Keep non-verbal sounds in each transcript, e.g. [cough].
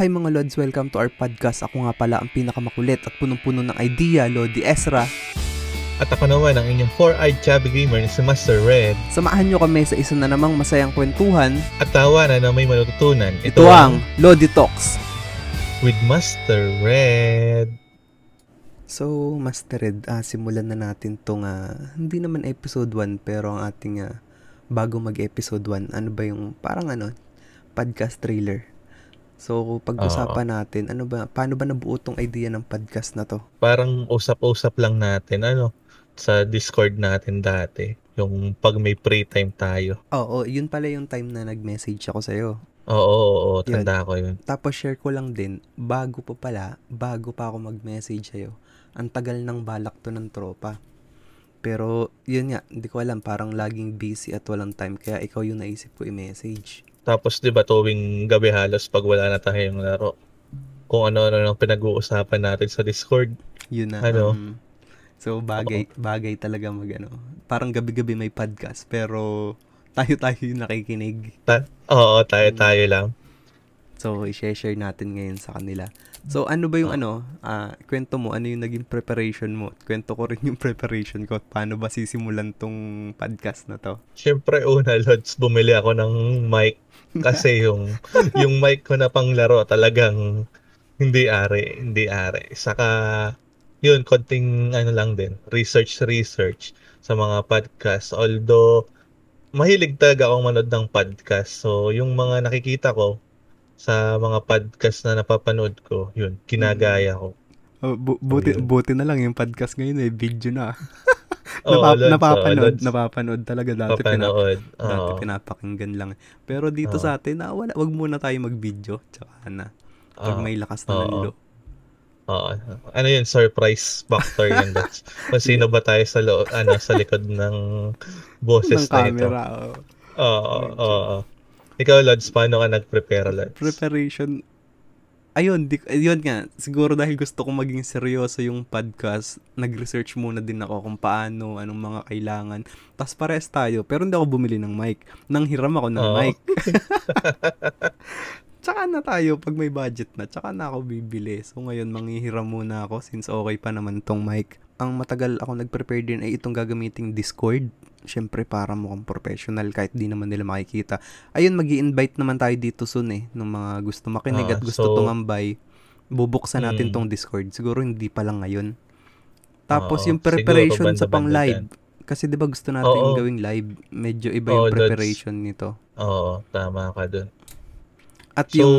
Hi mga Lods, welcome to our podcast. Ako nga pala ang pinakamakulit at punong-puno ng idea, Lodi Ezra. At ako naman ang inyong 4-eyed chubby gamer na si Master Red. Samahan nyo kami sa isa na namang masayang kwentuhan. At tawanan na may matutunan. Ito, ang Lodi Talks. with Master Red. So, Master Red, ah, simulan na natin tong ah, hindi naman episode 1 pero ang ating ah, bago mag-episode 1, ano ba yung parang ano, podcast trailer. So, pag-usapan natin, ano ba, paano ba nabuo tong idea ng podcast na to? Parang usap-usap lang natin, ano, sa Discord natin dati. Yung pag may free time tayo. Oo, yun pala yung time na nag-message ako sa'yo. Oo, oo, oo, tanda ko yun. Tapos share ko lang din, bago pa pala, bago pa ako mag-message sa'yo, ang tagal ng balak to ng tropa. Pero, yun nga, hindi ko alam, parang laging busy at walang time, kaya ikaw yung naisip ko i-message. Tapos, di ba, tuwing gabi halos pag wala na tayong laro. Kung ano-ano nang pinag-uusapan natin sa Discord. Yun na. Ano? um, so, bagay, bagay talaga mag, ano, parang gabi-gabi may podcast, pero tayo-tayo yung nakikinig. Ta- oo, tayo-tayo lang. So, i-share natin ngayon sa kanila. So, ano ba yung ano, ah, kwento mo, ano yung naging preparation mo? Kwento ko rin yung [laughs] preparation ko at paano ba sisimulan tong podcast na to? Siyempre, una, Lods, bumili ako ng mic. [laughs] Kasi yung, yung mic ko na panglaro talagang hindi are, hindi are. Saka, yun, konting ano lang din, research, research sa mga podcast. Although, mahilig talaga akong manood ng podcast. So, yung mga nakikita ko sa mga podcast na napapanood ko, yun, kinagaya ko. Oh, bu- buti, yun. buti na lang yung podcast ngayon eh, video na. [laughs] Oo, Napa- napapanood, Lods. napapanood talaga dati. Pinap- Papanood. dati pinapakinggan lang. Pero dito Oo. sa atin, na, wala, wag muna tayo mag-video. Tsaka na. Pag Oo. may lakas na Oo. nanlo. Oo. Ano yun, surprise factor yun. [laughs] Kung sino ba tayo sa, lo, ano, sa likod ng boses Ng na ito. camera. oh. Oo, oo, oo. Ikaw, Lods, paano ka nag-prepare, Lods? preparation ayun di, ayun nga siguro dahil gusto kong maging seryoso yung podcast nag-research muna din ako kung paano anong mga kailangan tas pares tayo pero hindi ako bumili ng mic nang hiram ako ng Oo. mic [laughs] tsaka na tayo pag may budget na tsaka na ako bibili. So ngayon manghihiram muna ako since okay pa naman tong mic. Ang matagal ako nag-prepare din ay itong gagamiting Discord. Syempre para mukhang professional kahit di naman nila makikita. Ayun mag invite naman tayo dito soon eh ng mga gusto makinig Ah, at gusto so- tumambay. Bubuksan natin Mm. tong Discord. Siguro hindi pa lang ngayon. Tapos Oo, yung preparation sa banda-banda pang live. kasi 'di ba gusto natin Oo. gawing live? Medyo iba yung preparation nito. Oo, tama ka dun. At So, yung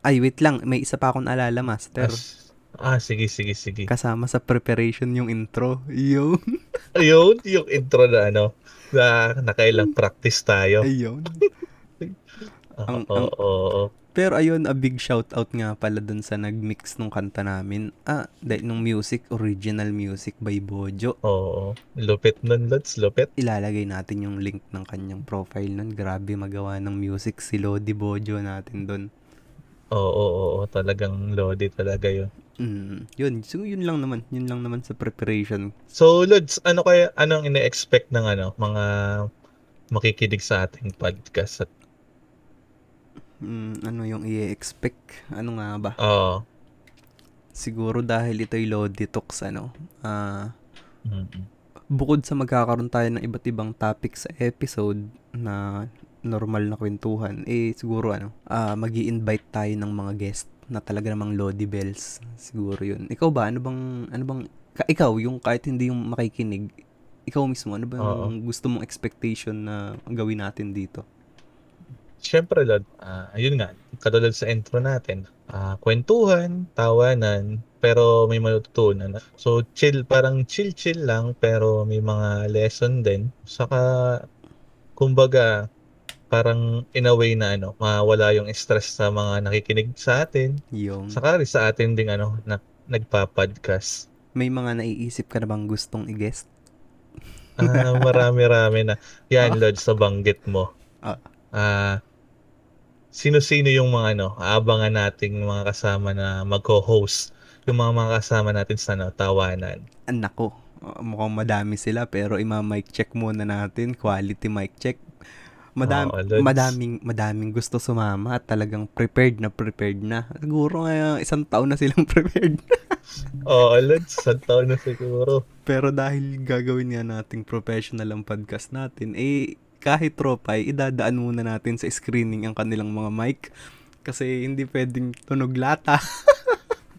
ay wait lang may isa pa akong naalala master as- ah, sige, sige, sige. kasama sa preparation yung intro yun [laughs] Ayun, yung intro na ano, na nakailang practice tayo. ayun [laughs] ang- oo, ang- oo. Pero ayun, a big shout out nga pala dun sa nag-mix nung kanta namin. Ah, dahil nung music, original music by Bojo. Oo, lupit nun, Lods, lupit. Ilalagay natin yung link ng kanyang profile nun. Grabe magawa ng music si Lodi Bojo natin dun. Oo, oo, oo, talagang lodi talaga yun. Mm, yun, so yun lang naman. Yun lang naman sa preparation. So, Lods, ano kaya, anong ine-expect ng ano, mga makikinig sa ating podcast? At, Mm, ano yung i-expect? Ano nga ba? Oo. Siguro dahil ito'y Lodi Talks, ano, ah, mm, bukod sa magkakaroon tayo ng iba't ibang topic sa episode na normal na kwentuhan, eh siguro ano, ah mag invite tayo ng mga guest na talaga namang Lodi Bells. Siguro yun. Ikaw ba? Ano bang, ano bang, ka- ikaw, yung kahit hindi yung makikinig, ikaw mismo, ano bang Oo. gusto mong expectation na gawin natin dito? Siyempre, Lod, ah, ayun nga, katulad sa intro natin, ah, kwentuhan, tawanan, pero may matutunan. So, chill, parang chill-chill lang, pero may mga lesson din. Saka, kumbaga, parang in a way na ano, mawala yung stress sa mga nakikinig sa atin. Yung, Saka rin sa atin ding ano, na, nagpa-podcast. may mga naiisip ka na bang gustong i-guest? Ah, marami-rami na. Yan, Lod, sa banggit mo. Ah. Ah, sino-sino yung mga ano, aabangan nating mga kasama na magko-host. Yung mga mga kasama natin sa ano, tawanan. Anak ko, mukhang madami sila pero ima-mic check muna natin, quality mic check. Madam, Oo, Lods. madaming, madaming gusto sumama at talagang prepared na prepared na. Siguro nga isang taon na silang [laughs] prepared. Oo, Lods. Isang taon na siguro. Pero dahil gagawin nga nating professional ang podcast natin, eh kahit tropa, eh, idadaan muna natin sa screening ang kanilang mga mic. Kasi hindi pwedeng tunog lata. [laughs]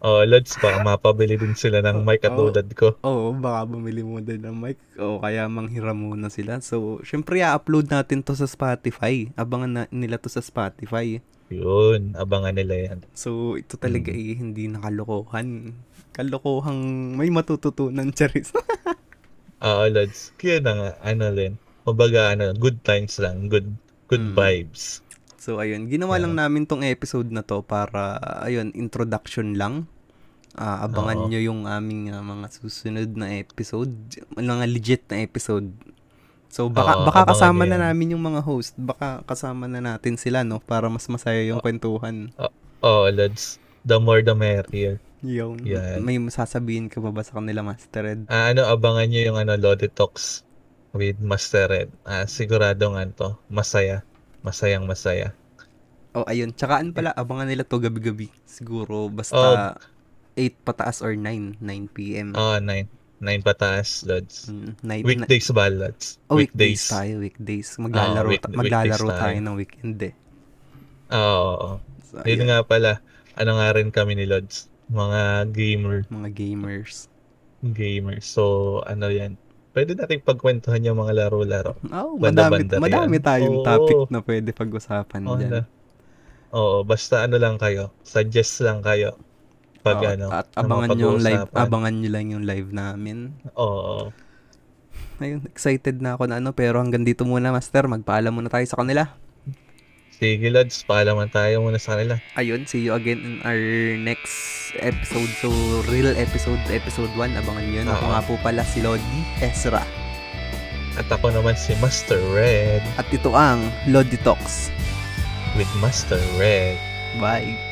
Oo, Lods. Baka mapabili din sila ng mic at tulad ko. Oo, baka bumili mo din ng mic. O kaya manghiram muna sila. So, syempre, i-upload natin to sa Spotify. Abangan na nila to sa Spotify. Yun. Abangan nila yan. So, ito talaga Mm. eh, hindi nakalokohan. Kalokohang may matututunan, [laughs] Charis. Oo, Lods. Kaya na nga. Ano rin. Kumbaga, ano, good times lang. Good good Mm. vibes. so, ayun. Ginawa lang Yeah. namin tong episode na to para, ayun, introduction lang. Ah, abangan Oo. nyo yung aming ah, mga susunod na episode. Mga legit na episode. So, baka, Oo, baka kasama nyo na namin yung mga host. Baka kasama na natin sila, no? Para mas masaya yung kwentuhan. Oo, Lods. The more the merrier. Yun. Yan. May masasabihin ka ba ba sa kanila, Master Ed? Ah, ano, abangan nyo yung ano, Lodi Talks with Master Red. Ah, sigurado nga to. Masaya. Masayang masaya. Oh, ayun. Tsakaan pala, abangan nila to gabi-gabi. Siguro, Oh. basta 8 pataas or 9. 9 p.m. Oo, 9. 9 pataas, Lods. Mm, night, Weekdays ba, Lods? oh, weekdays. tayo, weekdays. Maglalaro, Oo, week- ta- maglalaro weekdays tayo tayo. ng weekend eh. Oo, oo. So, Yun ayun, nga pala. Ano nga rin kami ni Lods? Mga gamer. mga gamers. Gamers. So, ano yan. Pwede natin pagkwentuhan yung mga laro-laro. Oh, madami, madami tayong Oo. topic na pwede pag-usapan Oo, dyan. na. Oo, basta ano lang kayo. Suggest lang kayo. Pag Oo, ano. at abangan nyo yung live, abangan nyo lang yung live namin. Oo. Ayun, excited na ako na ano, pero hanggang dito muna, Master. Magpaalam muna tayo sa kanila. Sige, Lods. Paalaman tayo muna sa kanila. ayun, see you again in our next episode. So, real episode, episode 1. Abangan nyo. yun. Ako nga po pala si Lodi Ezra. At ako naman si Master Red At ito ang Lodi Talks. with Master Red. Bye!